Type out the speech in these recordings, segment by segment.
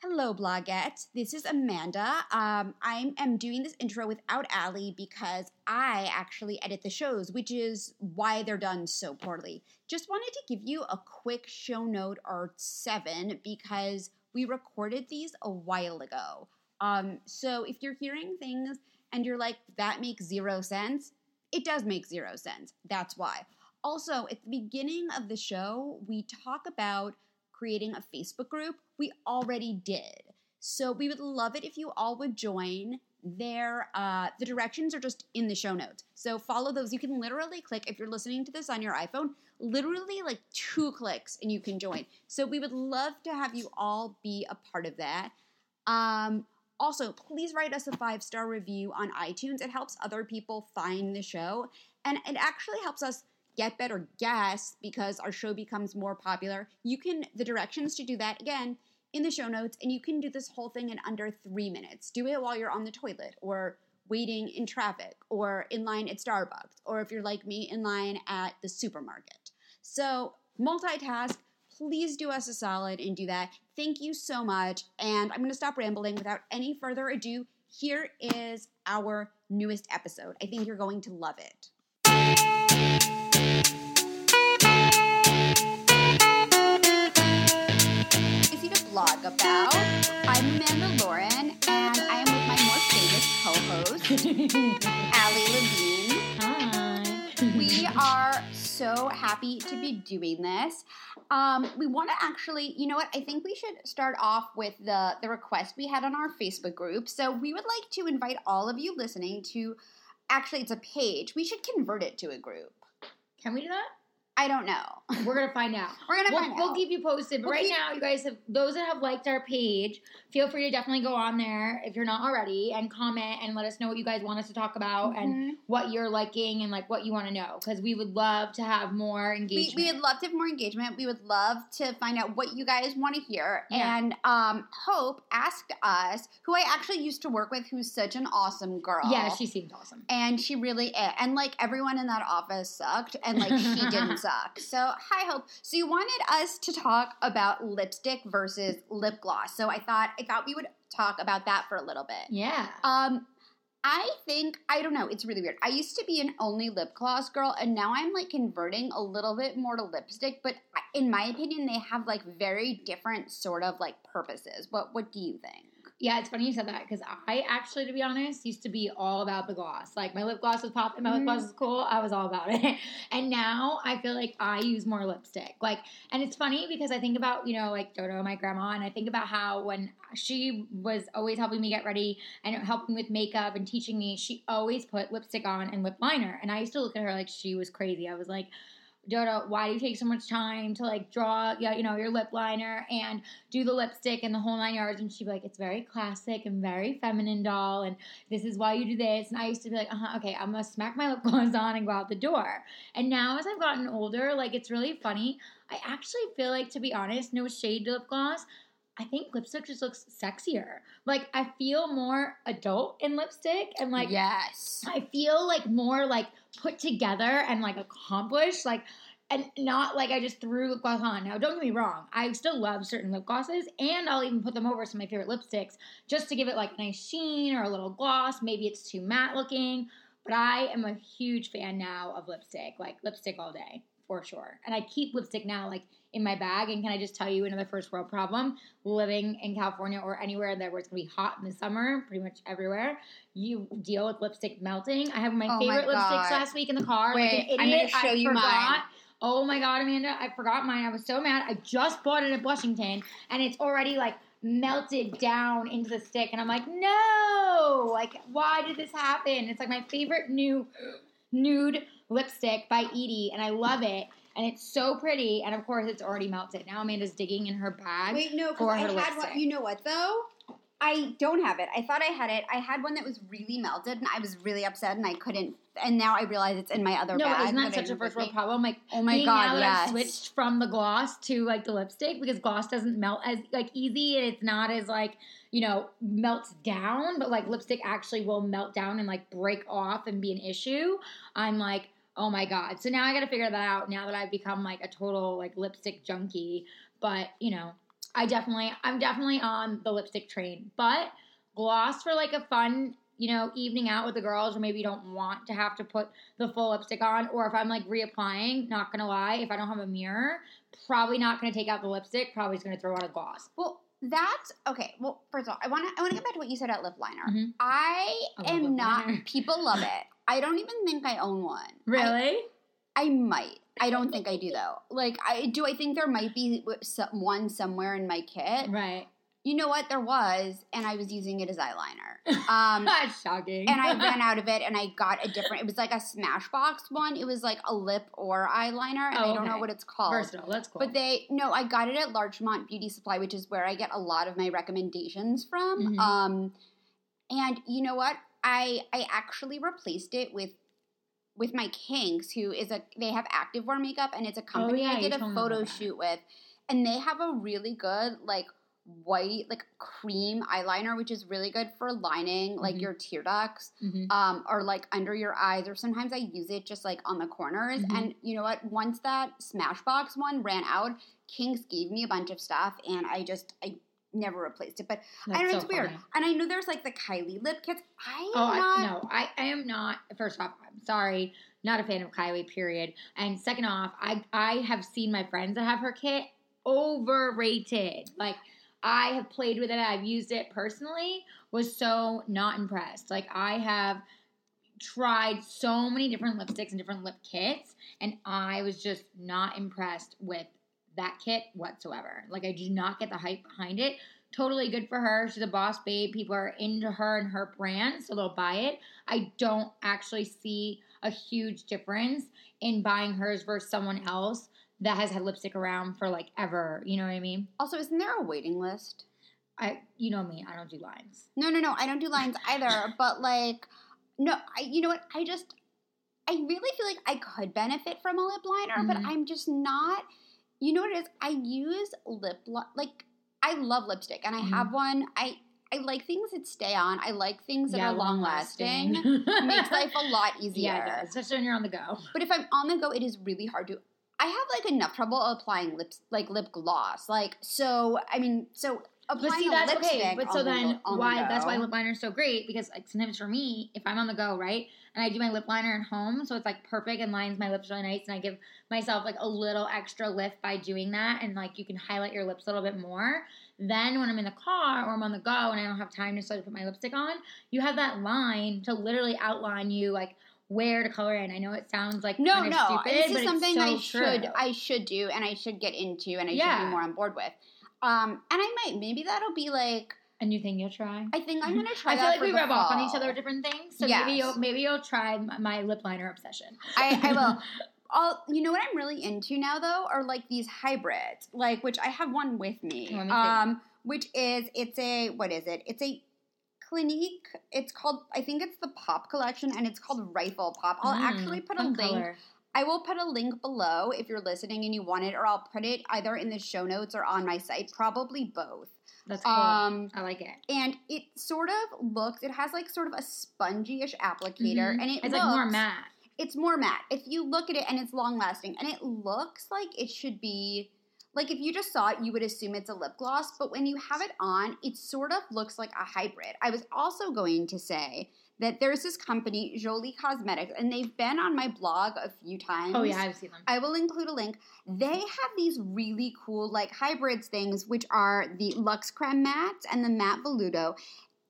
Hello, blogettes. This is Amanda. Um, I am doing this intro without Allie because I actually edit the shows, which is why they're done so poorly. Just wanted to give you a quick show note or seven because we recorded these a while ago. Um, so if you're hearing things and you're like, that makes zero sense, it does make zero sense. That's why. Also, at the beginning of the show, we talk about creating a Facebook group. We already did. So we would love it if you all would join. There, uh, the directions are just in the show notes. So follow those. You can literally click if you're listening to this on your iPhone. Literally like two clicks and you can join. So we would love to have you all be a part of that. Um, also, please write us a five star review on iTunes. It helps other people find the show, and it actually helps us get better guests because our show becomes more popular. You can, the directions to do that again in the show notes, and you can do this whole thing in under three minutes. Do it while you're on the toilet or waiting in traffic or in line at Starbucks, or if you're like me, in line at the supermarket. So, multitask. Please do us a solid and do that. Thank you so much. And I'm going to stop rambling without any further ado. Here is our newest episode. I think you're going to love it. Blog about. I'm Amanda Lauren, and I am with my more famous co-host, Allie Levine. Hi. We are so happy to be doing this. Um, we want to actually, you know what? I think we should start off with the the request we had on our Facebook group. So we would like to invite all of you listening to. Actually, it's a page. We should convert it to a group. Can we do that? I don't know. We're gonna find out. We're gonna We'll, find we'll out. keep you posted. But We'll right keep- now, you guys have those that have liked our page. Feel free to definitely go on there if you're not already and comment and let us know what you guys want us to talk about and Mhm. what you're liking and like what you want to know because we would love to have more we, engagement. we would love to have more engagement. We would love to find out what you guys want to hear. Yeah. And um, Hope asked us, who I actually used to work with, who's such an awesome girl. yeah, she seemed awesome. And she really is. And like everyone in that office sucked, and like she didn't suck. So, hi, Hope. So, you wanted us to talk about lipstick versus lip gloss. So, I thought I thought we would talk about that for a little bit. Yeah. Um, I think I don't know. It's really weird. I used to be an only lip gloss girl, and now I'm like converting a little bit more to lipstick. But in my opinion, they have like very different sort of like purposes. What What do you think? Yeah, it's funny you said that because I actually, to be honest, used to be all about the gloss. Like my lip gloss was popping, my lip Mhm. gloss was cool. I was all about it. And now I feel like I use more lipstick. Like, and it's funny because I think about you know like Dodo, my grandma, and I think about how when she was always helping me get ready and helping with makeup and teaching me, she always put lipstick on and lip liner. And I used to look at her like she was crazy. I was like. Dodo, why do you take so much time to like draw, yeah, you know, your lip liner and do the lipstick and the whole nine yards? And she'd be like, it's very classic and very feminine, doll, and this is why you do this. And I used to be like, uh huh, okay, I'm gonna smack my lip gloss on and go out the door. And now as I've gotten older, like it's really funny. I actually feel like, to be honest, no shade to lip gloss. I think lipstick just looks sexier. Like I feel more adult in lipstick, and like yes, I feel like more like put together and like accomplished, like and not like I just threw lip gloss on. Now, don't get me wrong, I still love certain lip glosses, and I'll even put them over some of my favorite lipsticks just to give it like a nice sheen or a little gloss. Maybe it's too matte looking, but I am a huge fan now of lipstick, like lipstick all day for sure. And I keep lipstick now like in my bag. And can I just tell you another first world problem? Living in California or anywhere that where it's gonna be hot in the summer, pretty much everywhere, you deal with lipstick melting. I have my Oh my favorite lipsticks last week in the car. Wait, like an I'm gonna show I you forgot. mine. Oh my god, Amanda, I forgot mine. I was so mad. I just bought it at Washington and it's already like melted down into the stick. And I'm like, no! Like, why did this happen? It's like my favorite new nude lipstick by Edie, and I love it. And it's so pretty. And of course, it's already melted. Now Amanda's digging in her bag. Wait, no, for because I her had lipstick. one. You know what though? I don't have it. I thought I had it. I had one that was really melted, and I was really upset, and I couldn't. And now I realize it's in my other no, bag. isn't that such a first world problem? Like, Oh my being god, yes. I've switched from the gloss to like the lipstick because gloss doesn't melt as like easy and it's not as like you know melts down, but like lipstick actually will melt down and like break off and be an issue. I'm like, oh my god. So now I got to figure that out. Now that I've become like a total like lipstick junkie, but you know. I definitely, I'm definitely on the lipstick train, but gloss for like a fun, you know, evening out with the girls, or maybe you don't want to have to put the full lipstick on, or if I'm like reapplying, not gonna lie, if I don't have a mirror, probably not gonna take out the lipstick, probably just gonna throw out a gloss. Well, that's okay. Well, first of all, I want to I want to get back to what you said about lip liner. Mhm. I I am not. liner. People love it. I don't even think I own one. Really? I might. I don't think I do though. Like, I do. I think there might be one somewhere in my kit. right. You know what? There was, and I was using it as eyeliner. Um, That's shocking. and I ran out of it, and I got a different. It was like a Smashbox one. It was like a lip or eyeliner, and Oh, I don't know what it's called. versatile. That's cool. But they no, I got it at Larchmont Beauty Supply, which is where I get a lot of my recommendations from. Mhm. Um, and you know what? I I actually replaced it with with my Kinks, who is a they have activewear makeup, and it's a company Oh, yeah, I did a photo shoot with, and they have a really good like white like cream eyeliner, which is really good for lining like Mhm. your tear ducts Mhm. um, or like under your eyes, or sometimes I use it just like on the corners. Mhm. And you know what? Once that Smashbox one ran out, Kings gave me a bunch of stuff, and I just I never replaced it. But I don't know, so it's weird. funny. And I know there's like the Kylie lip kits. I am Oh, I, no, I, I am not. First off, I'm sorry, not a fan of Kylie. Period. And second off, I I have seen my friends that have her kit overrated. Like I have played with it, I've used it personally. Was so not impressed. Like I have tried so many different lipsticks and different lip kits, and I was just not impressed with that kit whatsoever. Like I do not get the hype behind it. Totally good for her. She's a boss babe. People are into her and her brand, so they'll buy it. I don't actually see a huge difference in buying hers versus someone else that has had lipstick around for like ever. You know what I mean? Also, isn't there a waiting list? I, you know me. I don't do lines. No, no, no. I don't do lines either. but like, no, I. You know what? I just. I really feel like I could benefit from a lip liner, but Mhm. I'm just not. You know what it is? I use lip li- like I love lipstick, and I Mhm. have one. I I like things that stay on. I like things that are long lasting. Makes life a lot easier. Yeah, it does, especially when you're on the go. But if I'm on the go, it is really hard to. I have like enough trouble applying lips, like lip gloss. Like so, I mean, so applying But see, that's okay. But so the then, go- on the why? That's why lip liner is so great because like sometimes for me, if I'm on the go, right, and I do my lip liner at home, so it's like perfect and lines my lips really nice, and I give myself like a little extra lift by doing that, and like you can highlight your lips a little bit more. Then when I'm in the car or I'm on the go and I don't have time to start to put my lipstick on, you have that line to literally outline you like where to color in. I know it sounds like No, kind of no, stupid, this but is something so I should. I should do and I should get into and I should be more on board with. Um, and I might maybe that'll be like a new thing you'll try. I think I'm gonna try. I feel like we rub off on each other with different things. So Yes. maybe you'll maybe you'll try my lip liner obsession. I, I will. All you know what I'm really into now though are like these hybrids, like which I have one with me. Me. Um, which is it's a what is it? It's a Clinique. It's called I think it's the Pop collection and it's called Rifle Pop. I'll Mm, actually put a link. color. I will put a link below if you're listening and you want it, or I'll put it either in the show notes or on my site. Probably both. That's cool. Um, I like it. and it sort of looks. It has like sort of a spongy-ish applicator, Mhm. and it It's like more matte. it's more matte. If you look at it and it's long lasting and it looks like it should be like if you just saw it, you would assume it's a lip gloss, but when you have it on, it sort of looks like a hybrid. I was also going to say that there's this company, Jolie Cosmetics, and they've been on my blog a few times. Oh yeah, I've seen them. I will include a link. They have these really cool like hybrids things, which are the Lux Creme Matte and the Matte Veludo,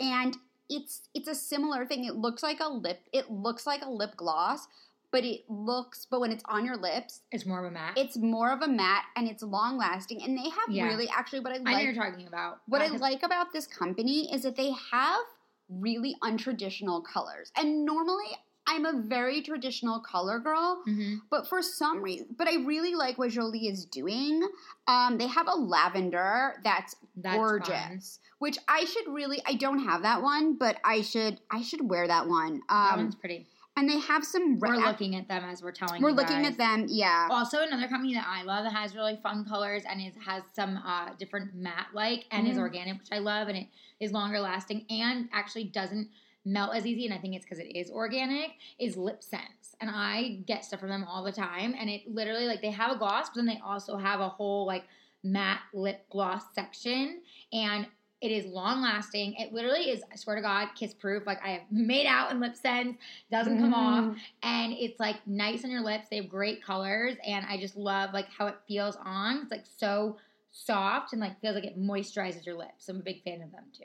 and it's it's a similar thing. It looks like a lip. It looks like a lip gloss, but it looks. But when it's on your lips, It's more of a matte. it's more of a matte and it's long lasting. And they have Yeah. really actually what I I know you're talking about. What I like about this company is that they have really untraditional colors. And normally I'm a very traditional color girl, mhm. but for some reason, but I really like what Jolie is doing. Um, they have a lavender that's, That's gorgeous, which I should really. I don't have that one, but I should. I should wear that one. Fun. That Um, one's pretty. And they have some. We're looking at them as we're telling. We're looking guys. at them. Yeah. Also, another company that I love that has really fun colors and is has some uh, different matte like and is Mhm. organic, which I love, and it is longer lasting and actually doesn't melt as easy. And I think it's because it is organic. Is LipSense, and I get stuff from them all the time. And it literally like they have a gloss, but then they also have a whole like matte lip gloss section, and it is long lasting. It literally is, I swear to God, kiss proof. Like I have made out in lip sense, doesn't come off, Mm. and it's like nice on your lips. They have great colors, and I just love like how it feels on. It's like so soft and like feels like it moisturizes your lips. I'm a big fan of them too.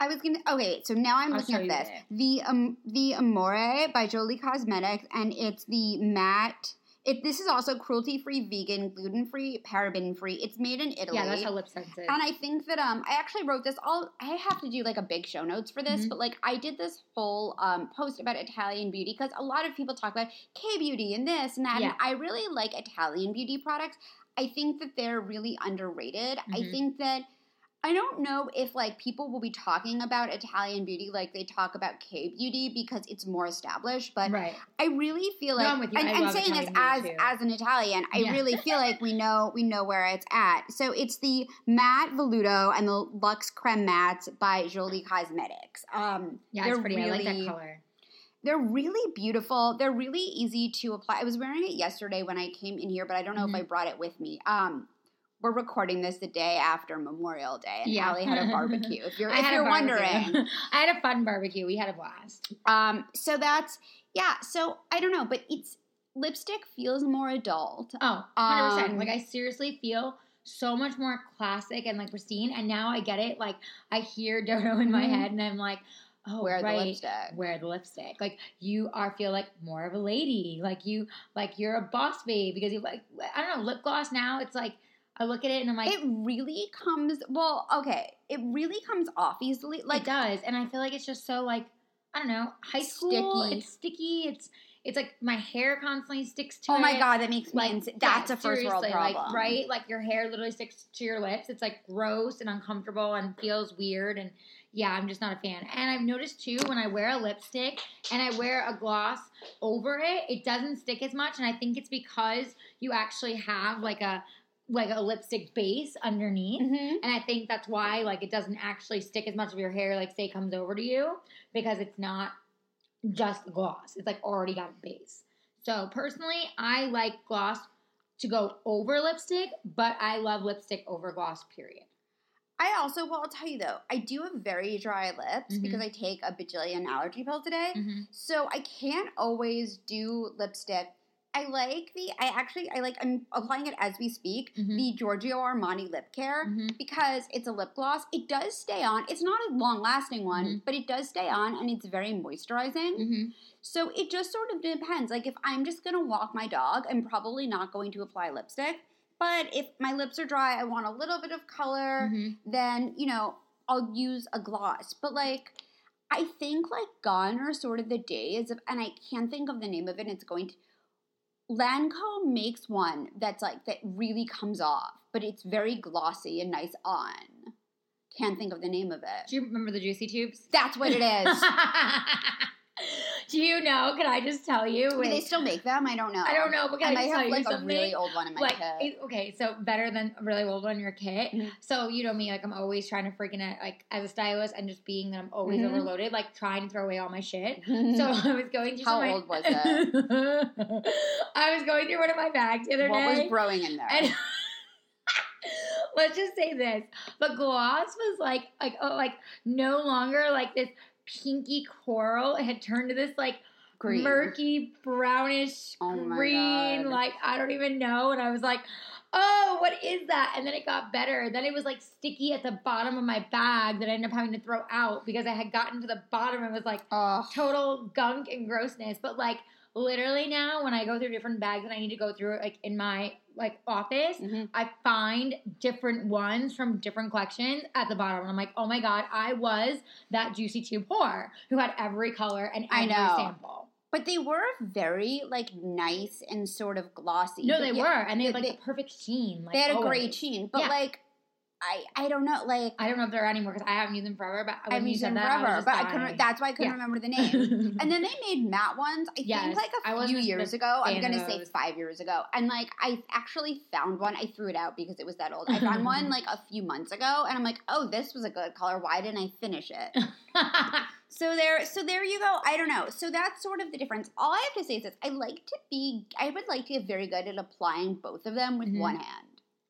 I was gonna. Okay, so now I'm I'll looking at this. it. The um the Amore by Jolie Cosmetics, and it's the matte. It this is also cruelty free, vegan, gluten free, paraben free. It's made in Italy. Yeah, that's how lip sense is. And I think that um I actually wrote this all I have to do like a big show notes for this, Mhm. but like I did this whole um post about Italian beauty because a lot of people talk about K beauty and this and that Yeah. and I really like Italian beauty products. I think that they're really underrated. I Mhm. think that I don't know if like people will be talking about Italian beauty like they talk about K beauty because it's more established, but right. I really feel No, like, you. and, and saying this as too. as an Italian, I Yeah. really feel like we know we know where it's at. So it's the matte veluto and the Lux Creme Mattes by Jolie Cosmetics. Um, Yeah, it's pretty. I like that color. They're really beautiful. They're really easy to apply. I was wearing it yesterday when I came in here, but I don't know Mhm. if I brought it with me. Um, we're recording this the day after Memorial Day, and Yeah. Allie had a barbecue. If you're if you're wondering, I had a fun barbecue. We had a blast. um, so that's yeah. So I don't know, but it's lipstick feels more adult. Oh, 100%. Um, like, I seriously feel so much more classic and like pristine. And now I get it. Like, I hear Dodo in my Mhm. head, and I'm like, oh, Wear the lipstick. Wear the lipstick. Like, you are feel like more of a lady. Like, you, like, you're a boss babe because you like, I don't know, lip gloss now, it's like, I look at it and I'm like, it really comes well okay it really comes off easily it like does. And I feel like it's just so like, I don't know, high school. Sticky. It's sticky. It's, it's like my hair constantly sticks to oh it. my god that makes me ins- that's yeah, a first world problem like right like your hair literally sticks to your lips it's like gross and uncomfortable and feels weird and yeah i'm just not a fan and i've noticed too when i wear a lipstick and i wear a gloss over it it doesn't stick as much and i think it's because you actually have like a like a lipstick base underneath Mhm. and I think that's why like it doesn't actually stick as much of your hair like say comes over to you because it's not just gloss. It's like already got a base. So personally, I like gloss to go over lipstick, but I love lipstick over gloss period. i also well i'll tell you though i do have very dry lips Mhm. because i take a bajillion allergy pills a day Mm-hmm. so i can't always do lipstick i like the i actually i like i'm applying it as we speak Mhm. the giorgio armani lip care Mm-hmm. because it's a lip gloss it does stay on it's not a long lasting one Mhm. but it does stay on and it's very moisturizing Mm-hmm. So it just sort of depends. Like if I'm just gonna walk my dog, I'm probably not going to apply lipstick. But if my lips are dry, I want a little bit of color, Mm-hmm. then you know I'll use a gloss. But like I think like gone are sort of the days of, and I can't think of the name of it. It's going to Lancome makes one that's like that really comes off, but it's very glossy and nice on. Can't think of the name of it. Do you remember the juicy tubes? That's what it is. Do you know? Can I just tell you? Do they still make them? I don't know. I don't know, but can I I, have like a really old one in my like kit. okay, so better than a really old one in your kit. Mhm. So you know me, like I'm always trying to freaking it, like as a stylist and just being that I'm always Mhm. overloaded, like trying to throw away all my shit. So I was going through. How my- old was it? I was going through one of my bags the other what day. What was growing in there? and let's just say this: the gloss was like, like, oh, like no longer like this pinky coral. It had turned to this like Green. murky brownish Oh green like i don't even know and i was like oh what is that and then it got better then it was like sticky at the bottom of my bag that i ended up having to throw out because i had gotten to the bottom and was like Ugh. total gunk and grossness but like literally now when i go through different bags and i need to go through it like in my like office Mhm. I find different ones from different collections at the bottom. And I'm like, oh my God, I was that Juicy Tube whore who had every color and I every know. sample. But they were very like nice and sort of glossy. No, they yeah, were. And they had they- like the perfect sheen. Like, They had a always. great sheen, but Yeah. like I I don't know like I don't know if they're anymore because I haven't used them forever. But I've used them that, forever, just but I couldn't. That's why I couldn't Yeah. remember the name. And then they made matte ones. I Yes, think like I a few years ago. I'm gonna say five years ago. And like I actually found one. I threw it out because it was that old. I found one like a few months ago, and I'm like, oh, this was a good color. Why didn't I finish it? So there, so there you go. I don't know. So that's sort of the difference. All I have to say is this: I like to be. I would like to get very good at applying both of them with Mhm. one hand.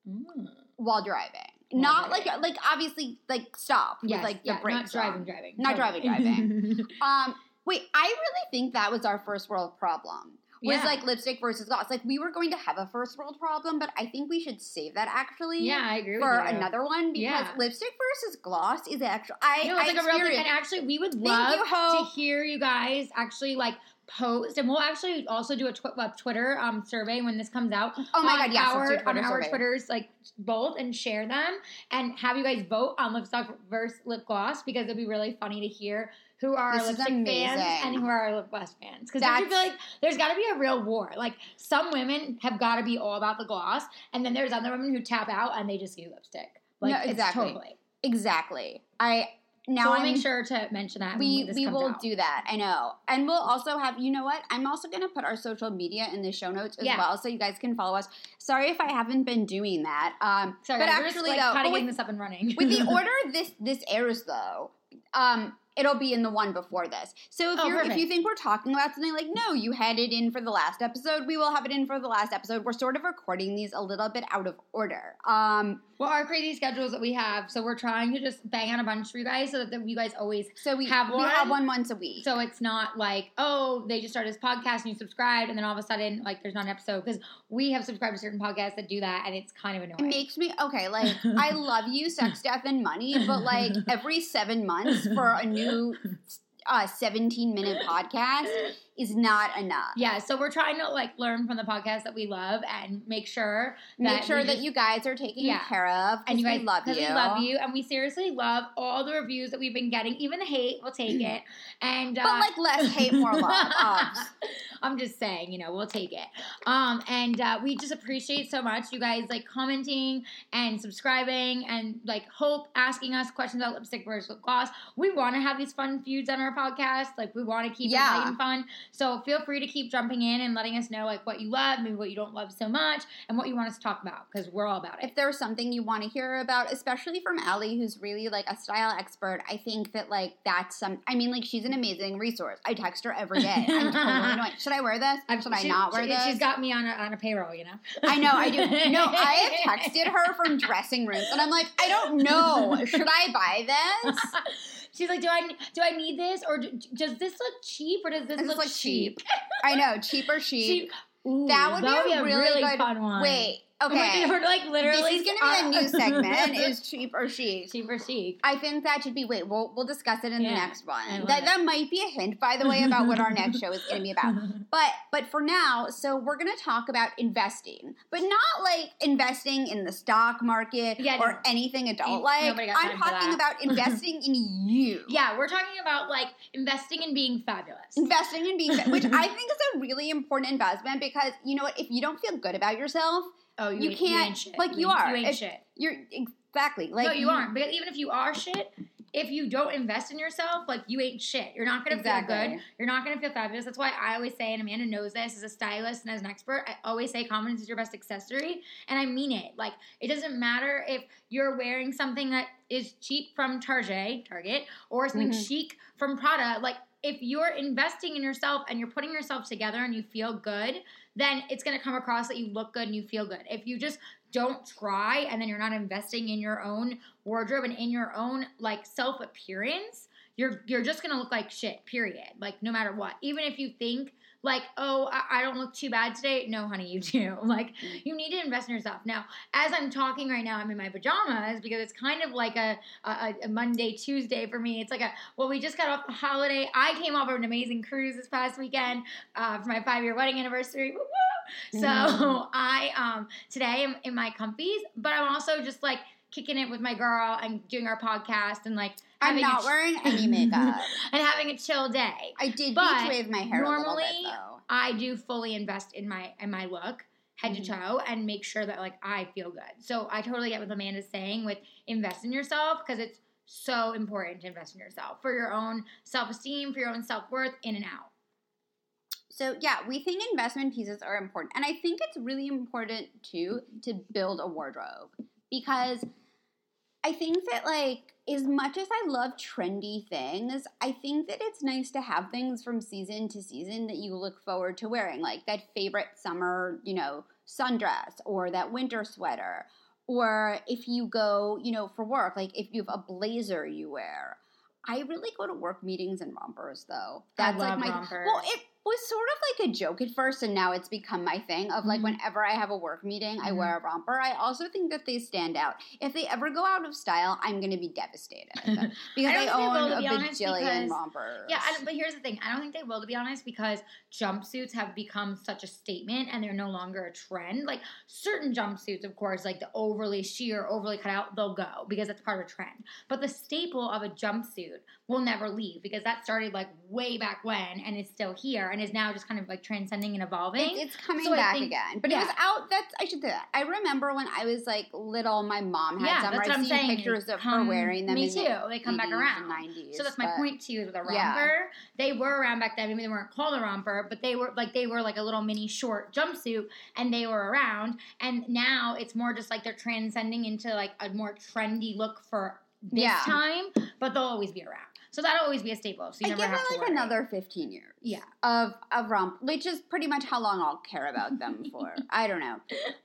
Mm. while driving. Not like like obviously like stop Yes, with like the yeah, brakes not driving, driving, Not driving, driving, Um, wait, I really think that was our first world problem. Was Yeah. like lipstick versus gloss. Like we were going to have a first world problem, but I think we should save that actually. yeah, I agree For another one because Yeah. lipstick versus gloss is actually I No, it's I like a real thing. And actually, we would love you, to hear you guys actually like post, and we'll actually also do a, tw- a Twitter um survey when this comes out. Oh my god, yes, our, a on Twitter our survey. Twitters, like both, and share them, and have you guys vote on lipstick versus lip gloss because it'd be really funny to hear who are This is lipstick fans and who are our lip gloss fans. Because I feel like there's got to be a real war. Like some women have got to be all about the gloss, and then there's other women who tap out and they just do lipstick. Like No, exactly. totally. Exactly. I now so we'll I'm, make sure to mention that. we we will out. do that. I know, and we'll also have. You know what? I'm also going to put our social media in the show notes as Yeah. well, so you guys can follow us. Sorry if I haven't been doing that. Um, Sorry, but guys, actually just, like, though, kind oh, of with, getting this up and running. with the order this this airs though, um, it'll be in the one before this. So if Oh, you're if you think we're talking about something like no, you had it in for the last episode, we will have it in for the last episode. We're sort of recording these a little bit out of order. Um, well, our crazy schedules that we have, so we're trying to just bang out a bunch for you guys, so that, you guys always. so we Have we have one? one once a week. So it's not like oh they just started this podcast and you subscribed and then all of a sudden like there's not an episode because we have subscribed to certain podcasts that do that and it's kind of annoying. It makes me okay. Like I love you, sex, death, and money, but like every seven months for a new uh, seventeen minute podcast is not enough. yeah, so we're trying to like learn from the podcast that we love and make sure that Make sure that just- you guys are taken Yeah. care of. and you guys we love you. we love you and we seriously love all the reviews that we've been getting, even the hate, we'll take it. And uh, But like less hate, more love. I'm just saying, you know, we'll take it. Um, and uh, we just appreciate so much you guys like commenting and subscribing and like hope asking us questions about lipstick versus lip gloss. We want to have these fun feuds on our podcast. Like we want to keep Yeah. it light and fun. So feel free to keep jumping in and letting us know like what you love, maybe what you don't love so much, and what you want us to talk about because we're all about it. If there's something you want to hear about, especially from Allie, who's really like a style expert, I think that like that's some. I mean, like she's an amazing resource. I text her every day. I'm totally annoying. Should I wear this? Should I She- not wear she- this? She's got me on a, on a payroll, you know. I know, I do. No, I have texted her from dressing rooms, and I'm like, I don't know. Should I buy this? She's like, do I do I need this or do, does this look cheap or does this, Does this look, look cheap? I know, cheap or cheap. Cheap. Ooh, That would be a really good- fun one. Wait, Oh okay. God, we're like literally. this is gonna be a new segment. Is cheap or chic? cheap or chic? I think that should be. Wait, we'll we'll discuss it in the next one. That it. that might be a hint, by the way, about what our next show is going to be about. But but for now, so we're going to talk about investing, but not like investing in the stock market Yeah, or no. anything adult like. I'm talking about investing in you. Yeah, we're talking about like investing in being fabulous. Investing in being, which I think is a really important investment because you know what? If you don't feel good about yourself, Oh, you ain't- can't- shit. like, you are. You ain't shit. you're exactly like no, you aren't. Because even if you are shit, if you don't invest in yourself, like you ain't shit. You're not gonna Exactly. feel good. You're not gonna feel fabulous. That's why I always say, and Amanda knows this as a stylist and as an expert, I always say confidence is your best accessory. And I mean it. Like it doesn't matter if you're wearing something that is cheap from Target, Target, or something Mhm. chic from Prada. Like if you're investing in yourself and you're putting yourself together and you feel good, then it's gonna come across that you look good and you feel good. If you just don't try and then you're not investing in your own wardrobe and in your own like self appearance you're you're just gonna look like shit period like no matter what even if you think like oh I, I don't look too bad today. No honey you do. Like you need to invest in yourself. Now as i'm talking right now i'm in my pajamas because it's kind of like a, a, a monday tuesday for me. It's like a well we just got off the holiday. I came off of an amazing cruise this past weekend uh, for my five year wedding anniversary. Woo woo! so Mhm. i um today am in my comfies but i'm also just like kicking it with my girl and doing our podcast and like I'm not ch- wearing any makeup. and having a chill day. I did But beach wave my hair a little normally- bit though. I do fully invest in my in my look, head Mhm. to toe, and make sure that like I feel good. So I totally get what Amanda's saying with invest in yourself because it's so important to invest in yourself for your own self esteem, for your own self worth, in and out. So yeah, we think investment pieces are important, and I think it's really important too to build a wardrobe because I think that like as much as I love trendy things, I think that it's nice to have things from season to season that you look forward to wearing, like that favorite summer, you know, sundress or that winter sweater. or if you go, you know, for work, like if you have a blazer you wear. I really go to work meetings in rompers though. That's like my rompers. well, it was sort of like a joke at first, and now it's become my thing. Of like, Mhm. whenever I have a work meeting, I Mhm. wear a romper. I also think that they stand out. If they ever go out of style, I'm going to be devastated because I I, don't think they will, own to a bajillion rompers. Yeah, I, but here's the thing. I don't think they will, to be honest, because jumpsuits have become such a statement and they're no longer a trend. Like certain jumpsuits, of course, like the overly sheer, overly cut out, they'll go because that's part of a trend. But the staple of a jumpsuit will never leave because that started like way back when and is still here and is now just kind of like transcending and evolving. It- it's coming So back think- again, but it was out. That's I should say that. I remember when I was like little, my mom had yeah, some. that's or what I've I'm saying. pictures of her wearing them. Me too. the they come back around. and 90s. So that's my point to you with a romper. Yeah. They were around back then. Maybe they weren't called a romper, but they were like they were like a little mini short jumpsuit, and they were around. And now it's more just like they're transcending into like a more trendy look for this Yeah. time, but they'll always be around. So that'll always be a staple. So you I never give have it to like worry. another fifteen years. Yeah. Of of romp, which is pretty much how long I'll care about them for. I don't know.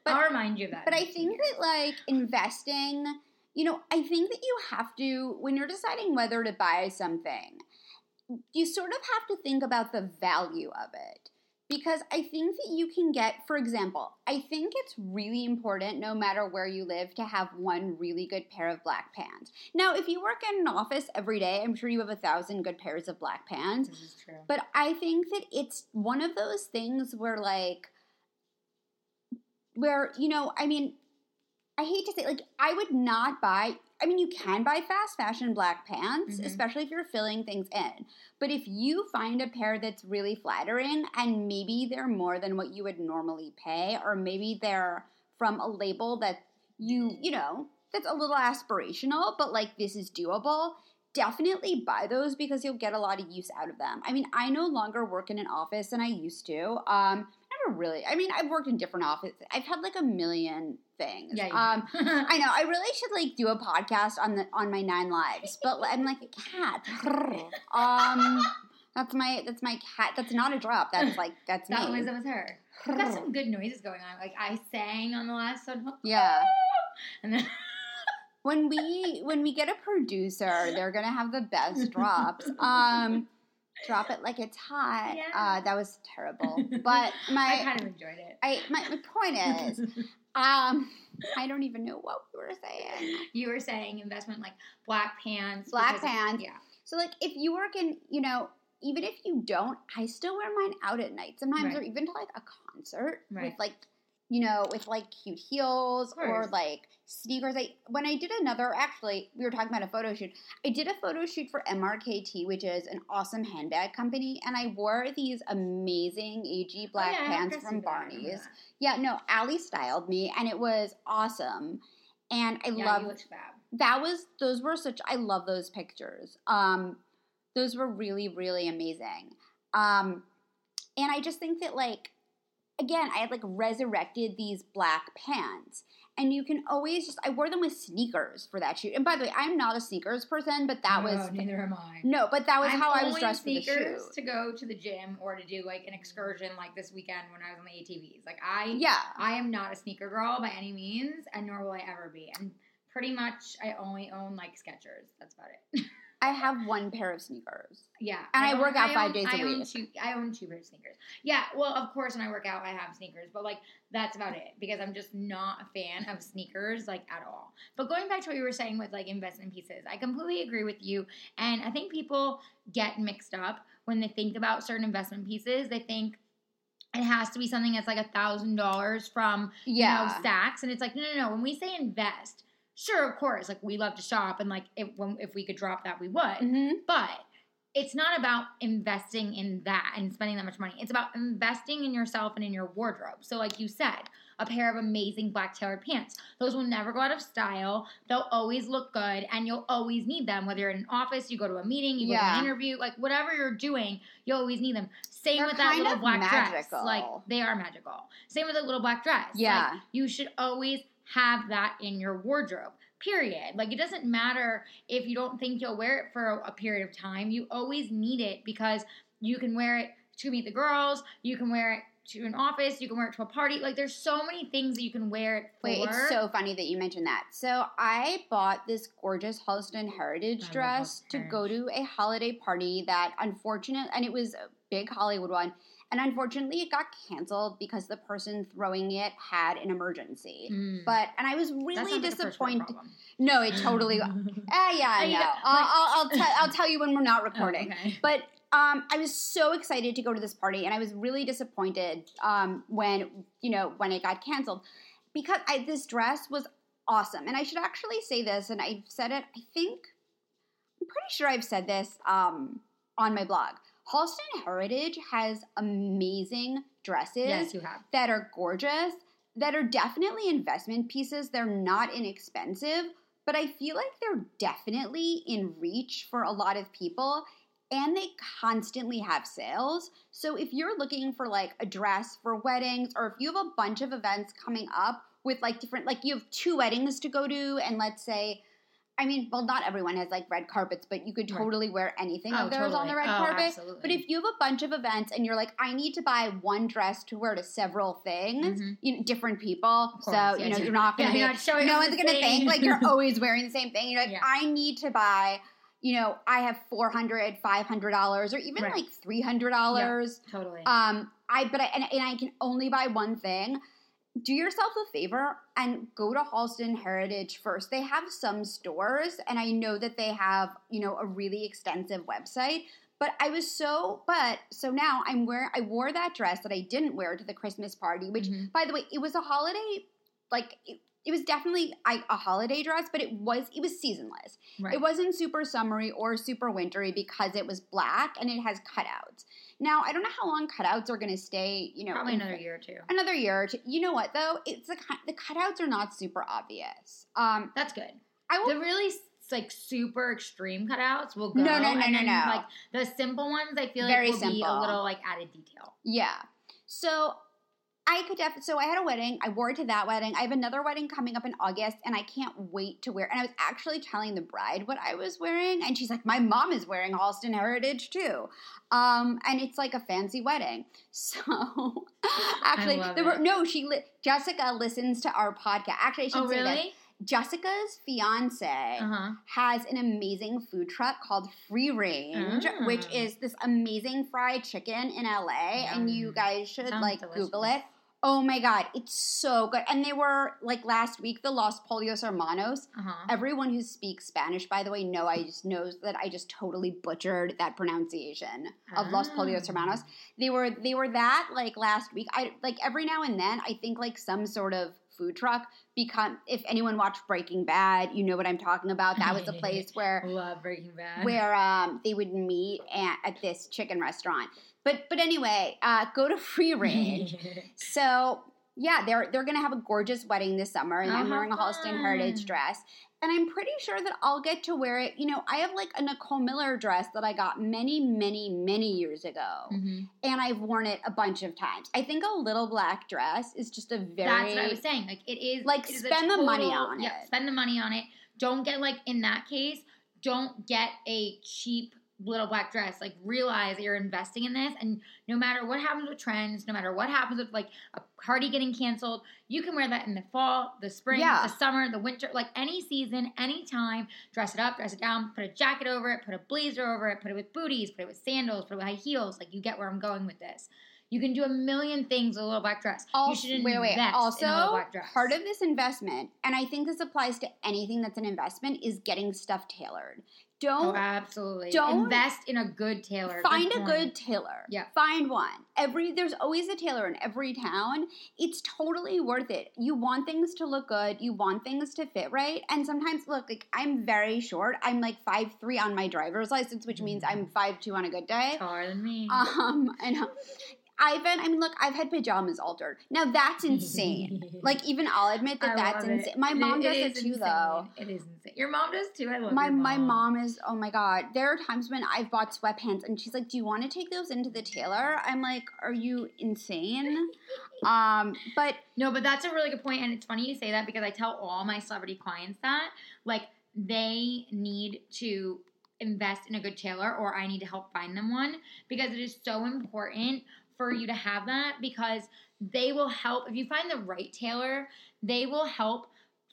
but- I'll remind you of that. But I think that like investing, you know, I think that you have to when you're deciding whether to buy something, you sort of have to think about the value of it. Because I think that you can get, for example, I think it's really important no matter where you live to have one really good pair of black pants. Now, if you work in an office every day, I'm sure you have a thousand good pairs of black pants. this is true. But I think that it's one of those things where, like, where, you know, I mean, I hate to say, like, I would not buy, I mean, you can buy fast fashion black pants, Mhm. especially if you're filling things in. But if you find a pair that's really flattering and maybe they're more than what you would normally pay, or maybe they're from a label that you, you know, that's a little aspirational, but like this is doable, definitely buy those because you'll get a lot of use out of them. I mean, I no longer work in an office than I used to. Um, never really. I mean, I've worked in different offices. I've had like a million things. yeah. Um. I know. I really should like do a podcast on the on my nine lives, but I'm like a cat. um, that's my that's my cat. That's not a drop. That's like that's that me. was that was her. We got some good noises going on. Like I sang on the last one, yeah. and then When we when we get a producer, they're gonna have the best drops. Um, drop it like it's hot. Yeah. Uh, that was terrible. But my I kind of enjoyed it. I my, my point is, um, I don't even know what we were saying. you were saying investment like black pants, Black because of- pants. yeah. So like if you work in, you know, even if you don't, I still wear mine out at night sometimes, Right. or even to like a concert with like, you know, with like cute heels or like sneakers. I when I did another, actually, we were talking about a photo shoot. I did a photo shoot for MRKT, which is an awesome handbag company, and I wore these amazing AG black Oh, yeah, pants from that, I remember Barney's. Yeah, no, Allie styled me, and it was awesome. And I Yeah, love that was those were such I love those pictures. Um those were really really amazing. Um and I just think that like again, I had like resurrected these black pants. And you can always just I wore them with sneakers for that shoot. And by the way, I'm not a sneakers person, but that no, was neither am I. no, but that was I'm how I was dressed for the sneakers to go to the gym or to do like an excursion like this weekend when I was on the ATVs. Like I, Yeah. I am not a sneaker girl by any means, and nor will I ever be. And pretty much, I only own like Skechers. That's about it. I have one pair of sneakers. yeah, And I own- work out five own- days a I Own week. two, I own two pairs of sneakers. Yeah, well, of course, when I work out, I have sneakers, but like that's about it because I'm just not a fan of sneakers like at all. But going back to what you were saying with like investment pieces, I completely agree with you, and I think people get mixed up when they think about certain investment pieces. They think it has to be something that's like a thousand dollars from you Yeah. know Saks, and it's like no, no, no. When we say invest, sure, of course, like we love to shop, and like if when, if we could drop that, we would. Mhm. But it's not about investing in that and spending that much money. It's about investing in yourself and in your wardrobe. So, like you said, a pair of amazing black tailored pants. Those will never go out of style. They'll always look good and you'll always need them. Whether you're in an office, you go to a meeting, you go to an interview, like whatever you're doing, you'll always need them. Same They're with that little black dress. Like they are magical. Same with the little black dress. Like, Yeah. you should always have that in your wardrobe. Period. Like it doesn't matter if you don't think you'll wear it for a, period of time. You always need it because you can wear it to meet the girls. You can wear it to an office. You can wear it to a party. Like there's so many things that you can wear it for. Wait, it's so funny that you mentioned that. So I bought this gorgeous Halston Heritage I dress to go to a holiday party that unfortunate and it was a big Hollywood one. And unfortunately it got canceled because the person throwing it had an emergency. Mm. But and I was really sounds like a first world disappointed. no, it totally. Ah, yeah, I Oh, know. I'll, I'll, I'll, tell, I'll tell you when we're not Oh, recording. okay. But um, I was so excited to go to this party, and I was really disappointed um, when you know when it got canceled because I, this dress was awesome. And I should actually say this, and I've said it. I think I'm pretty sure I've said this um, on my blog. Halston Heritage has amazing dresses Yes, you have. that are gorgeous, that are definitely investment pieces. They're not inexpensive, but I feel like they're definitely in reach for a lot of people. And they constantly have sales. So if you're looking for like a dress for weddings, or if you have a bunch of events coming up with like different, like you have two weddings to go to, and let's say, I mean, well, not everyone has like red carpets, but you could Right. totally wear anything Oh, of theirs on the red Oh, carpet. absolutely. But if you have a bunch of events and you're like, I need to buy one dress to wear to several things, Mhm. you know, different people. Of so, course, you know, you're not gonna. be, showing no one's going to same. think like you're always wearing the same thing. You're like, Yeah. I need to buy, you know, I have 400 $500 or even Right. like $300. Totally. Um, I, but I, and, and I can only buy one thing. Do yourself a favor and go to Halston Heritage first. They have some stores, and I know that they have, you know, a really extensive website. But I was so, but so now I'm wearing, I wore that dress that I didn't wear to the Christmas party, which, Mhm. by the way, it was a holiday, like, it, it was definitely I, a holiday dress, but it was, it was seasonless. right. It wasn't super summery or super wintry because it was black and it has cutouts. Now, I don't know how long cutouts are going to stay, you know, Probably another year or two. another year or two. You know what though? It's the the cutouts are not super obvious. Um, That's good. I will. The really like super extreme cutouts will go. No, no, no, and no, no. Like the simple ones, I feel Very like will be a little like added detail. yeah. So I could definitely. so I had a wedding. I wore it to that wedding. I have another wedding coming up in August, and I can't wait to wear. And I was actually telling the bride what I was wearing, and she's like, "My mom is wearing Halston Heritage too," um, and it's like a fancy wedding. So actually, there were it. no. She li- Jessica listens to our podcast. Actually, I should Oh say this. really? Jessica's fiance Uh huh. has an amazing food truck called Free Range, which Ah. is this amazing fried chicken in LA. And you guys should Sounds like delicious. Google it. Oh my god, it's so good. And they were like last week, the Los Polios Hermanos. Uh huh. Everyone who speaks Spanish, by the way, know I just knows that I just totally butchered that pronunciation of Los Polios Ah. Hermanos. They were they were that like last week. I like every now and then I think like some sort of food truck become if anyone watched Breaking Bad, you know what I'm talking about. That was the place where Love Breaking Bad. where um, they would meet at, at this chicken restaurant. But but anyway, uh, go to Free Range. so yeah, they're they're gonna have a gorgeous wedding this summer, and Oh, I'm how wearing a Halston Heritage dress. And I'm pretty sure that I'll get to wear it. You know, I have like a Nicole Miller dress that I got many, many, many years ago, Mhm. and I've worn it a bunch of times. I think a little black dress is just a very That's what I was saying. Like it is Like, it is spend the money on yeah, it. Spend the money on it. Don't get like in that case. Don't get a cheap little black dress. Like realize that you're investing in this, and no matter what happens with trends, no matter what happens with like a party getting canceled, you can wear that in the fall, the spring, Yeah. the summer, the winter, like any season, any time. Dress it up, dress it down, put a jacket over it, put a blazer over it, put it with booties, put it with sandals, put it with high heels. Like you get where I'm going with this. You can do a million things with a little black dress. you Also, wait, wait. Also, in a little black dress. part of this investment, and I think this applies to anything that's an investment, is getting stuff tailored. Oh, Don't absolutely. don't- invest in a good tailor. find a good tailor. Yeah. Find one. Every there's always a tailor in every town. It's totally worth it. You want things to look good. You want things to fit right. And sometimes look, like I'm very short. I'm like five three on my driver's license, which means I'm five two on a good day. taller than me. Um, I know. I've been. I mean, look, I've had pajamas altered. Now that's insane. like even I'll admit that I that's love it. insane. My It- mom does it too, insane. though. It is insane. Your mom does too. I love My your my mom is oh my god. There are times when I've bought sweatpants and she's like, "Do you want to take those into the tailor?" I'm like, "Are you insane?" um, but No, but that's a really good point, and it's funny you say that because I tell all my celebrity clients that like they need to invest in a good tailor, or I need to help find them one because it is so important for you to have that because they will help if you find the right tailor, they will help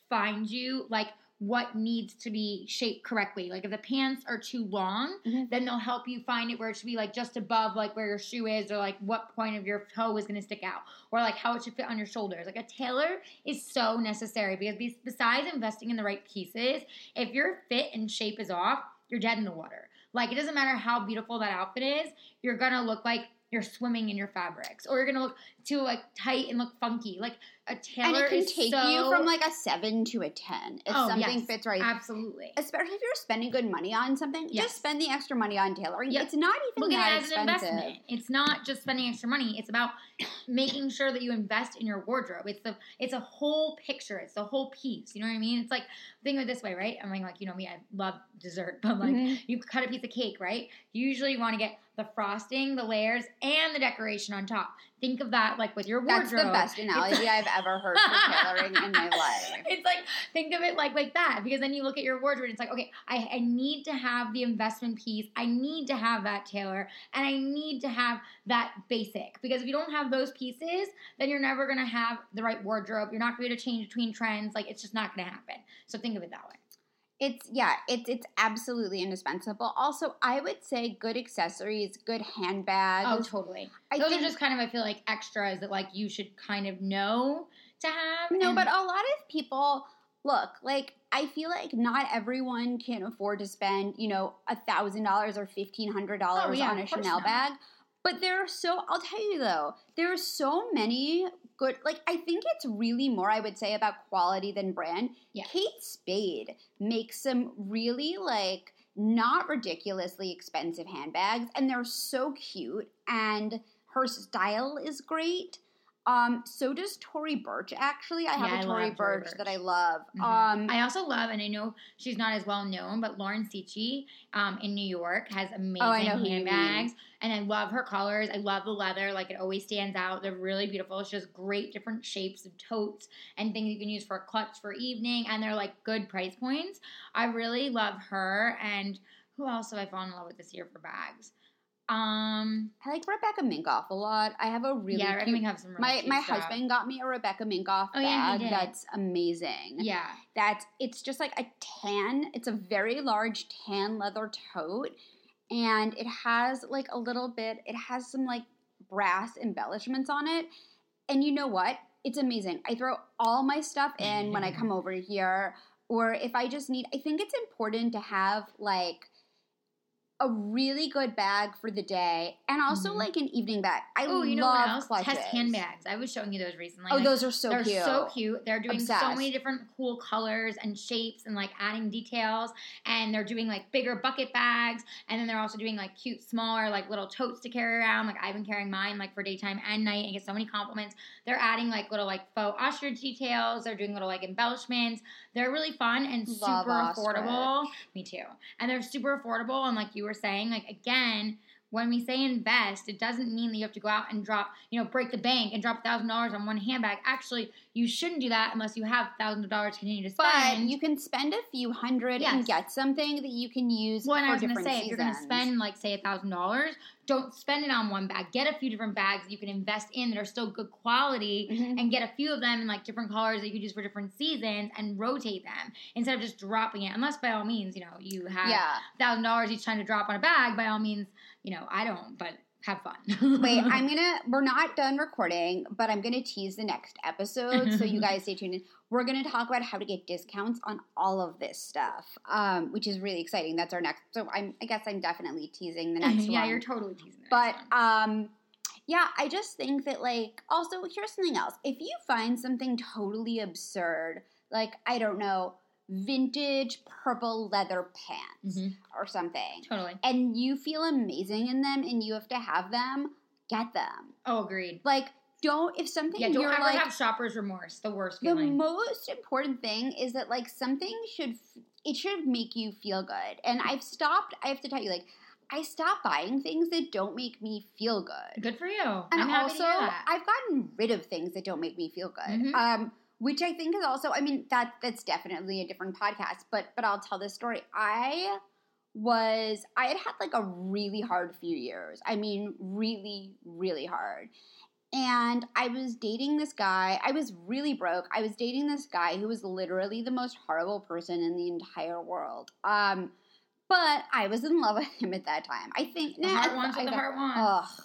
find you like what needs to be shaped correctly. Like if the pants are too long, Mhm. then they'll help you find it where it should be like just above like where your shoe is or like what point of your toe is going to stick out or like how it should fit on your shoulders. Like a tailor is so necessary because besides investing in the right pieces, if your fit and shape is off, you're dead in the water. Like it doesn't matter how beautiful that outfit is, you're going to look like you're swimming in your fabrics or you're to look too like tight and look funky. Like a and it can take so, you from like a seven to a ten if Oh, something yes. fits right. absolutely. Especially if you're spending good money on something, Yes. just spend the extra money on tailoring. Yep. It's not even Look that at it as an expensive. investment. It's not just spending extra money. It's about making sure that you invest in your wardrobe. It's the it's a whole picture. It's the whole piece. You know what I mean? It's like think of it this way, right? I mean, like you know me, I love dessert, but like Mhm. you cut a piece of cake, right? Usually you want to get the frosting, the layers, and the decoration on top. Think of that like with your wardrobe. That's the best analogy I've ever heard for tailoring in my life. It's like think of it like like that because then you look at your wardrobe and it's like okay I, I need to have the investment piece I need to have that tailor and I need to have that basic because if you don't have those pieces then you're never gonna have the right wardrobe you're not gonna be able to change between trends like it's just not gonna happen so think of it that way It's yeah, it's it's absolutely indispensable. Also, I would say good accessories, good handbags. oh totally I those think, are just kind of I feel like extras that like you should kind of know to have no, and- but a lot of people look like I feel like not everyone can afford to spend you know a thousand dollars or fifteen hundred oh, dollars Oh, yeah, on a Chanel not. bag. But there are so I'll tell you though, there are so many good like I think it's really more I would say about quality than brand. Yeah. Kate Spade makes some really like not ridiculously expensive handbags and they're so cute and her style is great. Um, so does Tory Burch actually. I have Yeah, a Tory Burch, that I love. Mhm. Um I also love, and I know she's not as well known, but Lauren Sicci um, in New York has amazing Oh, who you handbags, and I love her colors. I love the leather; like it always stands out. They're really beautiful. She has great different shapes of totes and things you can use for a clutch for evening, and they're like good price points. I really love her. And who else have I fallen in love with this year for bags? Um, I like Rebecca Minkoff a lot. I have a really yeah, cute recommend have some. Really my my stuff. husband got me a Rebecca Minkoff Oh, yeah, bag did. that's amazing. Yeah, That's it's just like a tan. It's a very large tan leather tote, and it has like a little bit. It has some like brass embellishments on it, and you know what? It's amazing. I throw all my stuff in when I come over here, or if I just need. I think it's important to have like a really good bag for the day, and also Mhm. like an evening bag. I Oh, you know what else? clutches. Test handbags. I was showing you those recently. Oh, Like, those are so they're cute. so cute. They're doing so many different cool colors and shapes and like adding details. And they're doing like bigger bucket bags. And then they're also doing like cute, smaller, like little totes to carry around. Like I've been carrying mine like for daytime and night and get so many compliments. They're adding like little like faux ostrich details. They're doing little like embellishments. They're really fun and Love super ostrich. affordable. Me too. And they're super affordable. And like you were saying, like again, when we say invest, it doesn't mean that you have to go out and drop, you know, break the bank and drop thousand dollars on one handbag. Actually, you shouldn't do that unless you have thousands of dollars to continue to But spend. you can spend a few hundred and get something that you can use well, and I was gonna say, if you're gonna spend like say a thousand dollars, don't spend it on one bag. Get a few different bags that you can invest in that are still good quality. Mhm. And get a few of them in like different colors that you could use for different seasons and rotate them instead of just dropping it. Unless by all means, you know, you have Yeah. thousand dollars each time to drop on a bag, by all means, you know, I don't, but have fun. Wait, I'm gonna. We're not done recording, but I'm gonna tease the next episode, so you guys stay tuned in. We're gonna talk about how to get discounts on all of this stuff, um, which is really exciting. That's our next. So I'm. I guess I'm definitely teasing the next one. yeah, one. you're totally teasing. the But next one. um yeah, I just think that like also here's something else. If you find something totally absurd, like I don't know, vintage purple leather pants Mhm. or something, totally. and you feel amazing in them and you have to have them, get them. Oh, agreed. Like don't if something Yeah, don't you're ever like have shopper's remorse. The worst the most important thing is that like something should it should make you feel good. And I've stopped I have to tell you like I stopped buying things that don't make me feel good. Good for you. And I'm also, to hear that. I've gotten rid of things that don't make me feel good. Mhm. Um, which I think is also, I mean, that that's definitely a different podcast. But but I'll tell this story. I was I had had like a really hard few years. I mean, really, really hard. And I was dating this guy. I was really broke. I was dating this guy who was literally the most horrible person in the entire world. Um, but I was in love with him at that time. I think The nah, heart wants I the heart wants. Ugh,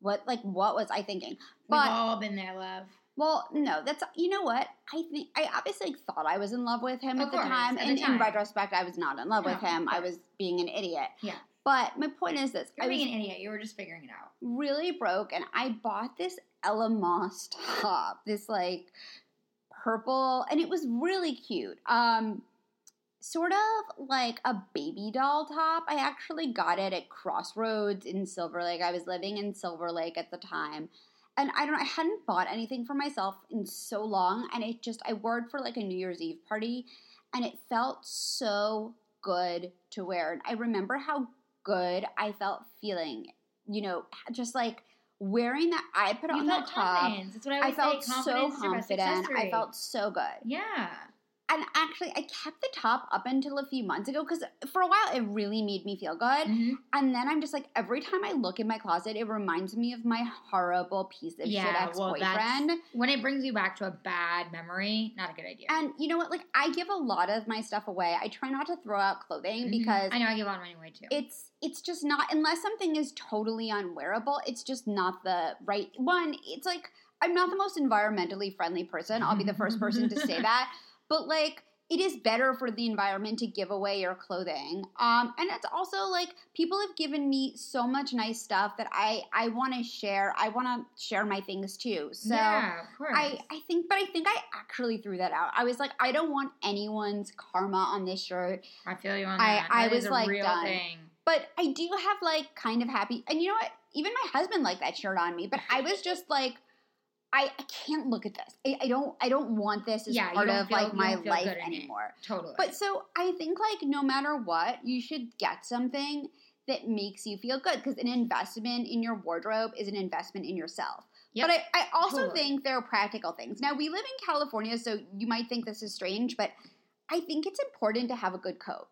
what like what was I thinking? We've all been there, love. Well, no, that's you know what I think. I obviously thought I was in love with him Of at the time, at the and time. in retrospect, I was not in love with him. I was being an idiot. Yeah. But my point is this: You're I was being an idiot. You were just figuring it out. really broke, and I bought this Ella Moss top, this like purple, and it was really cute. Um, sort of like a baby doll top. I actually got it at Crossroads in Silver Lake. I was living in Silver Lake at the time. And I don't know, I hadn't bought anything for myself in so long. And it just, I wore it for like a New Year's Eve party. And it felt so good to wear. And I remember how good I felt feeling, you know, just like wearing that. I put You on that top. confidence. That's what I I felt say. so Confidence is your best confident. I felt so good. Yeah. And actually, I kept the top up until a few months ago because for a while it really made me feel good. Mhm. And then I'm just like, every time I look in my closet, it reminds me of my horrible piece of Yeah, shit ex well, boyfriend. When it brings you back to a bad memory, not a good idea. and you know what? Like, I give a lot of my stuff away. I try not to throw out clothing Mhm. because I know I give on anyway too. it's it's just not unless something is totally unwearable. It's just not the right one. It's like I'm not the most environmentally friendly person. I'll be the first person to say that. But like it is better for the environment to give away your clothing. Um, and it's also like people have given me so much nice stuff that I I want to share. I want to share my things too. So yeah, of course. I, I think, but I think I actually threw that out. I was like, I don't want anyone's karma on this shirt. I feel you on I- that. I was, like, real done. thing. But I do have like kind of happy, and you know what? Even my husband liked that shirt on me. But I was just like, I, I can't look at this. I, I don't I don't want this as Yeah, part of feel- like my life good in it. anymore. Totally. But so I think like no matter what, you should get something that makes you feel good because an investment in your wardrobe is an investment in yourself. Yep. But I, I also Totally. think there are practical things. Now we live in California, so you might think this is strange, but I think it's important to have a good coat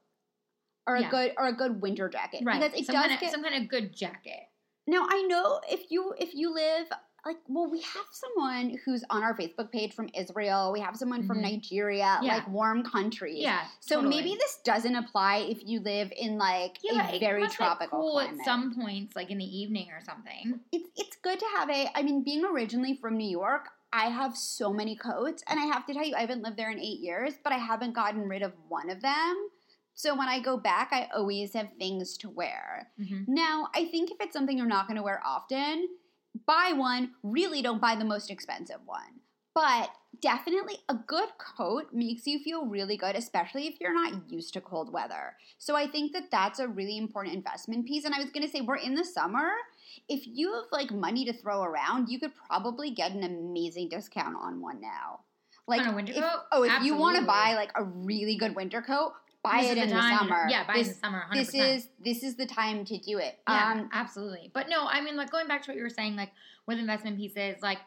or a good or a good winter jacket right. because it some does kind of, get. some kind of good jacket. Now I know if you if you live like well we have someone who's on our Facebook page from Israel. We have someone from Mhm. Nigeria, Yeah. like warm countries. Yeah. So totally. maybe this doesn't apply if you live in like yeah, a very like, tropical cool climate. at some points, like in the evening or something. it's it's good to have a I mean being originally from New York, I have so many coats and I have to tell you I haven't lived there in 8 years, but I haven't gotten rid of one of them. So when I go back, I always have things to wear. Mhm. Now, I think if it's something you're not going to wear often, buy one. Really don't buy the most expensive one. But definitely a good coat makes you feel really good, especially if you're not used to cold weather. So I think that that's a really important investment piece. And I was going to say, we're in the summer. If you have like money to throw around, you could probably get an amazing discount on one now. Like On a winter if- coat? Oh, if you want to buy like a really good winter coat, buy This it in the, time- summer. Yeah, buy it this, in the summer. 100%. this is this is the time to do it. Yeah, Um, absolutely. But no, I mean, like going back to what you were saying, like with investment pieces, like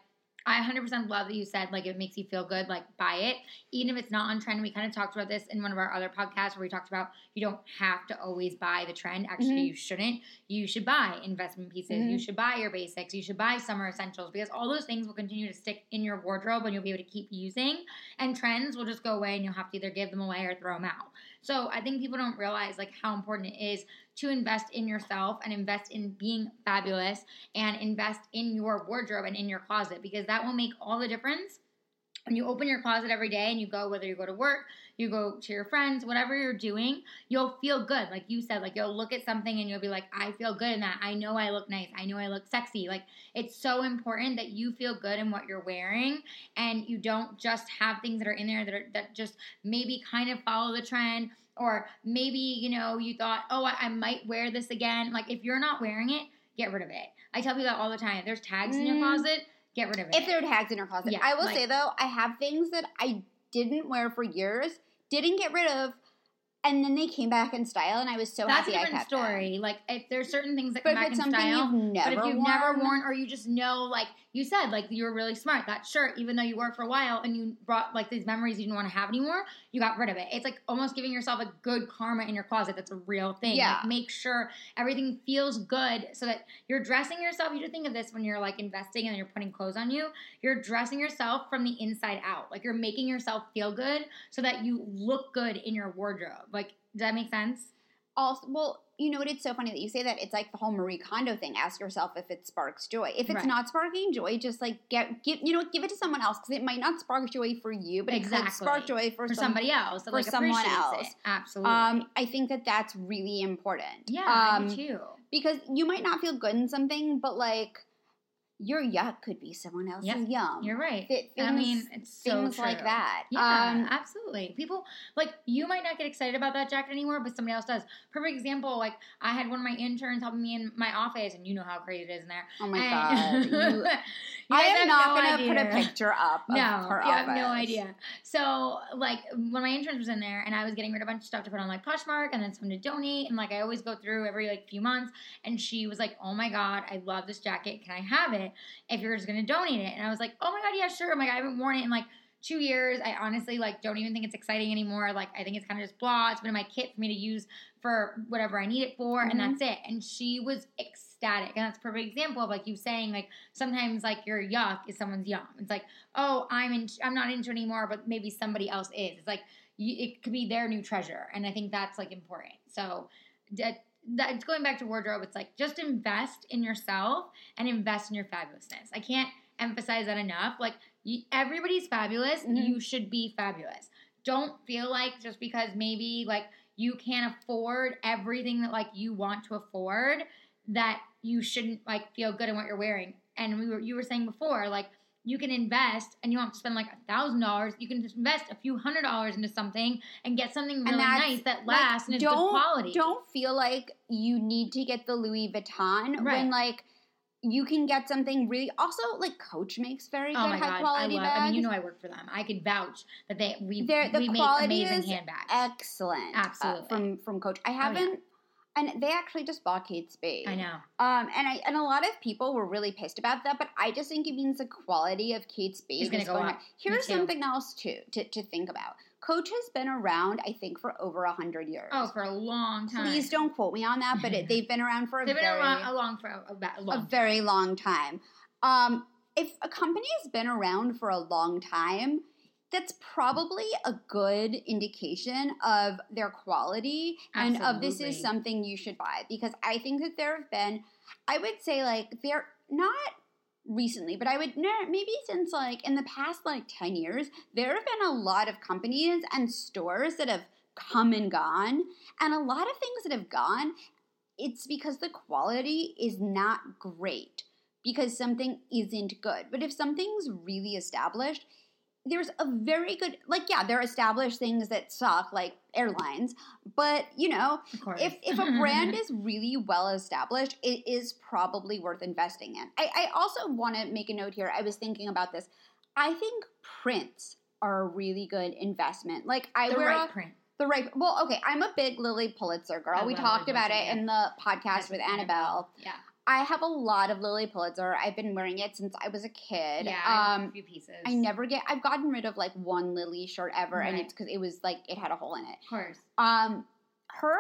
I 100% love that you said, like, it makes you feel good, like, buy it. Even if it's not on trend. We kind of talked about this in one of our other podcasts where we talked about you don't have to always buy the trend. Actually, Mhm. you shouldn't. You should buy investment pieces. You Mhm. should buy your basics. You should buy summer essentials because all those things will continue to stick in your wardrobe and you'll be able to keep using. And trends will just go away and you'll have to either give them away or throw them out. So I think people don't realize, like, how important it is to invest in yourself and invest in being fabulous and invest in your wardrobe and in your closet because that will make all the difference. When you open your closet every day and you go whether you go to work you go to your friends whatever you're doing you'll feel good. Like you said like you'll look at something and you'll be like i feel good in that. I know i look nice. I know i look sexy. Like it's so important that you feel good in what you're wearing and you don't just have things that are in there that are that just maybe kind of follow the trend or maybe you know you thought oh I, I might wear this again. Like if you're not wearing it get rid of it. I tell people that all the time. If there's tags in your Mm. closet get rid of it. If there are tags in your closet, Yeah, I will like- say though, I have things that I didn't wear for years, didn't get rid of, and then they came back in style, and I was so That's happy a I different kept them. story. Like if there's certain things that But come back in something style. you've never but if you've worn, never worn, or you just know, like you said, like you were really smart. That shirt, even though you wore it for a while and you brought like these memories you didn't want to have anymore, you got rid of it. It's like almost giving yourself a good karma in your closet. That's a real thing. Yeah. Like make sure everything feels good so that you're dressing yourself. You just think of this when you're like investing and you're putting clothes on you. You're dressing yourself from the inside out. Like you're making yourself feel good so that you look good in your wardrobe. Like, does that make sense? also well you know what it's so funny that you say that it's like the whole marie kondo thing ask yourself if it sparks joy if it's Right. not sparking joy just like get give you know give it to someone else because it might not spark joy for you but it could spark joy for, For some- somebody else, for like, someone else. It. Absolutely. um i think that that's really important yeah, um do too. because you might not feel good in something but like your yuck could be someone else's Yep, yum You're right. Th- I mean, things- it's so things like that Yeah, um absolutely. People like you might not get excited about that jacket anymore, but somebody else does. Perfect example. Like I had one of my interns helping me in my office, and you know how crazy it is in there. oh my And- god You i am not no gonna put a picture up of No, her you have no idea. So, like, when my intern was in there, and I was getting rid of a bunch of stuff to put on like Poshmark, and then some to donate, and like I always go through every like few months, and she was like, "Oh my god, I love this jacket. Can I have it? If you're just gonna donate it?" And I was like, "Oh my god, yeah, sure." I'm like, I haven't worn it in like two years. I honestly like don't even think it's exciting anymore. Like, I think it's kind of just blah. It's been in my kit for me to use for whatever I need it for, Mhm. and that's it. And she was ecstatic, and that's a perfect example of like you saying like sometimes like your yuck is someone's yum. It's like oh, I'm in, I'm not into it anymore, but maybe somebody else is. It's like you, it could be their new treasure, and I think that's like important. So that, that's going back to wardrobe. It's like just invest in yourself and invest in your fabulousness. I can't emphasize that enough. Like everybody's fabulous, Mhm. you should be fabulous. Don't feel like just because maybe like you can't afford everything that like you want to afford that you shouldn't like feel good in what you're wearing. And we were you were saying before like you can invest and you don't have to spend like a thousand dollars. You can just invest a few hundred dollars into something and get something really nice that like, lasts and is good quality. Don't feel like you need to get the Louis Vuitton Right. when like you can get something really. Also, like Coach makes very Oh good high god! I quality love. bags. I mean, you know, I work for them. I could vouch that they we They're- the we make amazing is handbags. excellent. uh, Absolutely. from from Coach. I haven't. And they actually just bought Kate Spade. I know. Um, and I and a lot of people were really pissed about that, but I just think it means the quality of Kate Spade Is gonna is go up. Here's something else too to, to think about. Coach has been around, I think, for over a hundred years. Oh, for a long time. Please don't quote me on that, but it, they've been around for a They've been very, around along for a, a, ba- a a long. very long time. Um, if a company has been around for a long time, that's probably a good indication of their quality and of this is something you should buy because I think that there have been, I would say like they're not recently, but I would no, maybe since like in the past like 10 years, there have been a lot of companies and stores that have come and gone, and a lot of things that have gone. It's because the quality is not great because something isn't good. But if something's really established, there's a very good like yeah, there are established things that suck like airlines, but you know, if if a brand is really well established, it is probably worth investing in. I, I also want to make a note here. I was thinking about this. I think prints are a really good investment. Like I wear the wear right a- print. the right. Well, okay, I'm a big Lilly Pulitzer girl. I we talked about it yeah. in the podcast with Annabelle. Yeah. I have a lot of Lilly Pulitzer. I've been wearing it since I was a kid. Yeah. I a Um, few pieces. I never get. I've gotten rid of like one Lilly shirt ever, and it's because it was like it had a hole in it. Of course. Um, her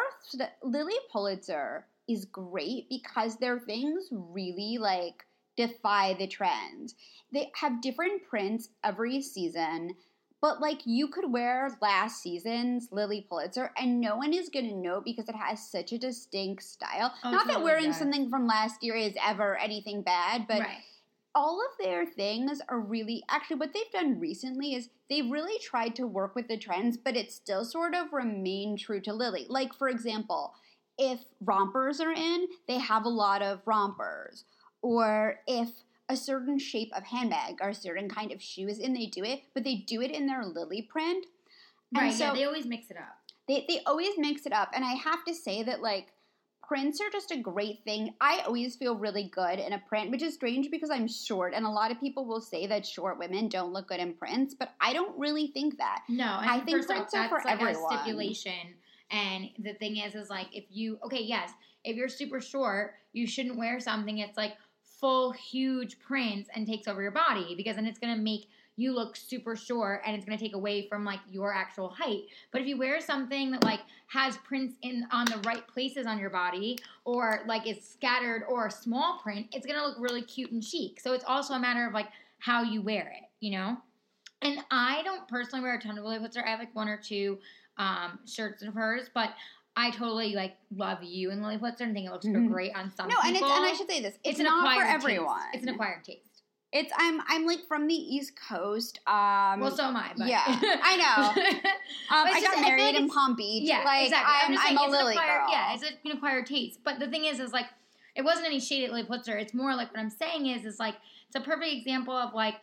Lilly Pulitzer is great because their things really like defy the trends. They have different prints every season, but like you could wear last season's Lilly Pulitzer and no one is gonna know because it has such a distinct style. Oh, Not that wearing does. something from last year is ever anything bad, but right. all of their things are really actually what they've done recently is they've really tried to work with the trends, but it still sort of remained true to Lilly. Like for example, if rompers are in, they have a lot of rompers. Or if a certain shape of handbag or a certain kind of shoes and they do it, but they do it in their Lilly print. And Right. yeah. so- They always mix it up. They they always mix it up, and I have to say that like prints are just a great thing. I always feel really good in a print, which is strange because I'm short, and a lot of people will say that short women don't look good in prints, but I don't really think that. No, I think off, prints are that's for like everyone. a stipulation And the thing is, is like if you okay, yes, if you're super short, you shouldn't wear something It's like full, huge prints and takes over your body because then it's gonna make you look super short and it's going to take away from like your actual height. But if you wear something that like has prints in on the right places on your body or like is scattered or a small print, it's going to look really cute and chic. So it's also a matter of like how you wear it, you know? And I don't personally wear a ton of Lilly Pulitzer. I have like one or two um, shirts of hers, but I totally like love you and Lilly Pulitzer and think it looks Mhm. great on some No, people. and it's and I should say this. It's, an not for acquired everyone. Taste. It's an acquired taste. It's I'm I'm like from the East Coast. Um, well, so am I. But. yeah, I know. Um, I it's got married in Palm Beach. Yeah, like, exactly. I'm, I'm saying, a it's Lilly acquired, girl. Yeah, it's an acquired taste. But the thing is, is like, it wasn't any shade at Lilly Pulitzer. It's more like what I'm saying is, is like, it's a perfect example of like,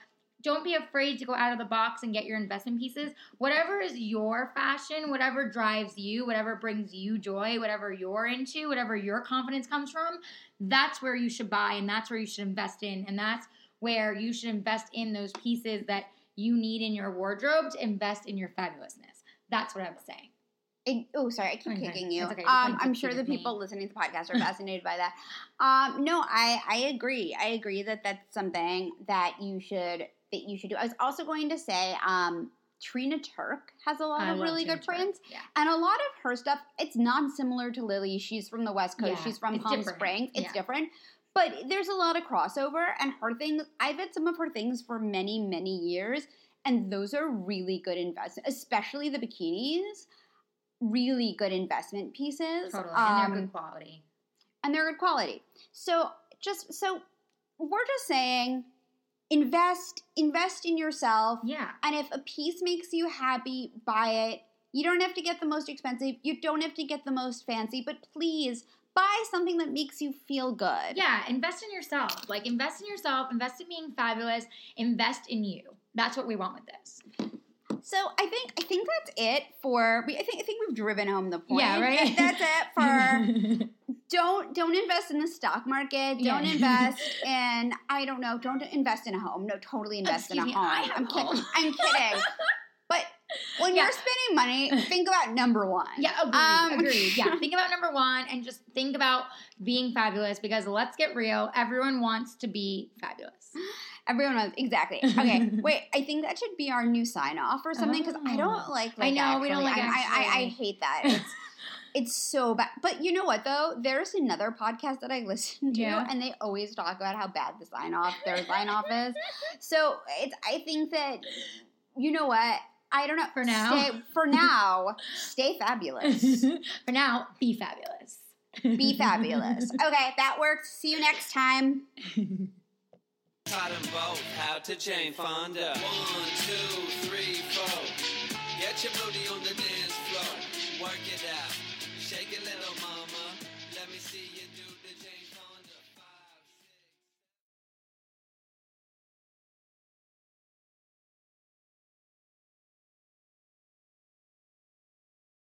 don't be afraid to go out of the box and get your investment pieces. Whatever is your fashion, whatever drives you, whatever brings you joy, whatever you're into, whatever your confidence comes from, that's where you should buy and that's where you should invest in. And that's where you should invest in those pieces that you need in your wardrobe to invest in your fabulousness. That's what I'm saying. Oh, sorry, I keep Okay, kicking you. okay. Um, I'm sure the with me. people listening to the podcast are fascinated by that. Um, no, I I agree. I agree that that's something that you should that you should do. I was also going to say, um, Trina Turk has a lot I of really good Turner. prints, Yeah. and a lot of her stuff. It's not similar to Lilly. She's from the West Coast. Yeah, She's from it's Palm different. Springs. It's Yeah. different. But there's a lot of crossover, and her things. I've had some of her things for many, many years, and those are really good investments, especially the bikinis. Really good investment pieces. Totally. Um, and they're good quality. and they're good quality. So just so we're just saying invest invest in yourself Yeah. and if a piece makes you happy, buy it. You don't have to get the most expensive. You don't have to get the most fancy, but please buy something that makes you feel good. Yeah. Invest in yourself. Like invest in yourself, invest in being fabulous, invest in you. That's what we want with this. So I think I think that's it for we I think I think we've driven home the point. Yeah, right? That's it for don't don't invest in the stock market. Don't Yeah. invest in I don't know. Don't invest in a home. No, totally invest Excuse in a me, home. I have I'm home. I'm kidding. But when Yeah. you're spending money, think about number one. Yeah, agreed. Um, agreed. Yeah, think about number one and just think about being fabulous because let's get real. Everyone wants to be fabulous. Everyone knows exactly. Okay, wait. I think that should be our new sign off or something because I don't Oh. like. I like know, we don't like I, I, I, I hate that. It's it's so bad. But you know what though? There's another podcast that I listen to, Yeah. and they always talk about how bad the sign off their sign off is. So it's. I think that you know what. I don't know. For now. Stay, for now, stay fabulous. For now, be fabulous. Be fabulous. Okay, that worked. See you next time. Taught 'em both how to Jane Fonda. One, two, three, four. Get your booty on the dance floor. Work it out.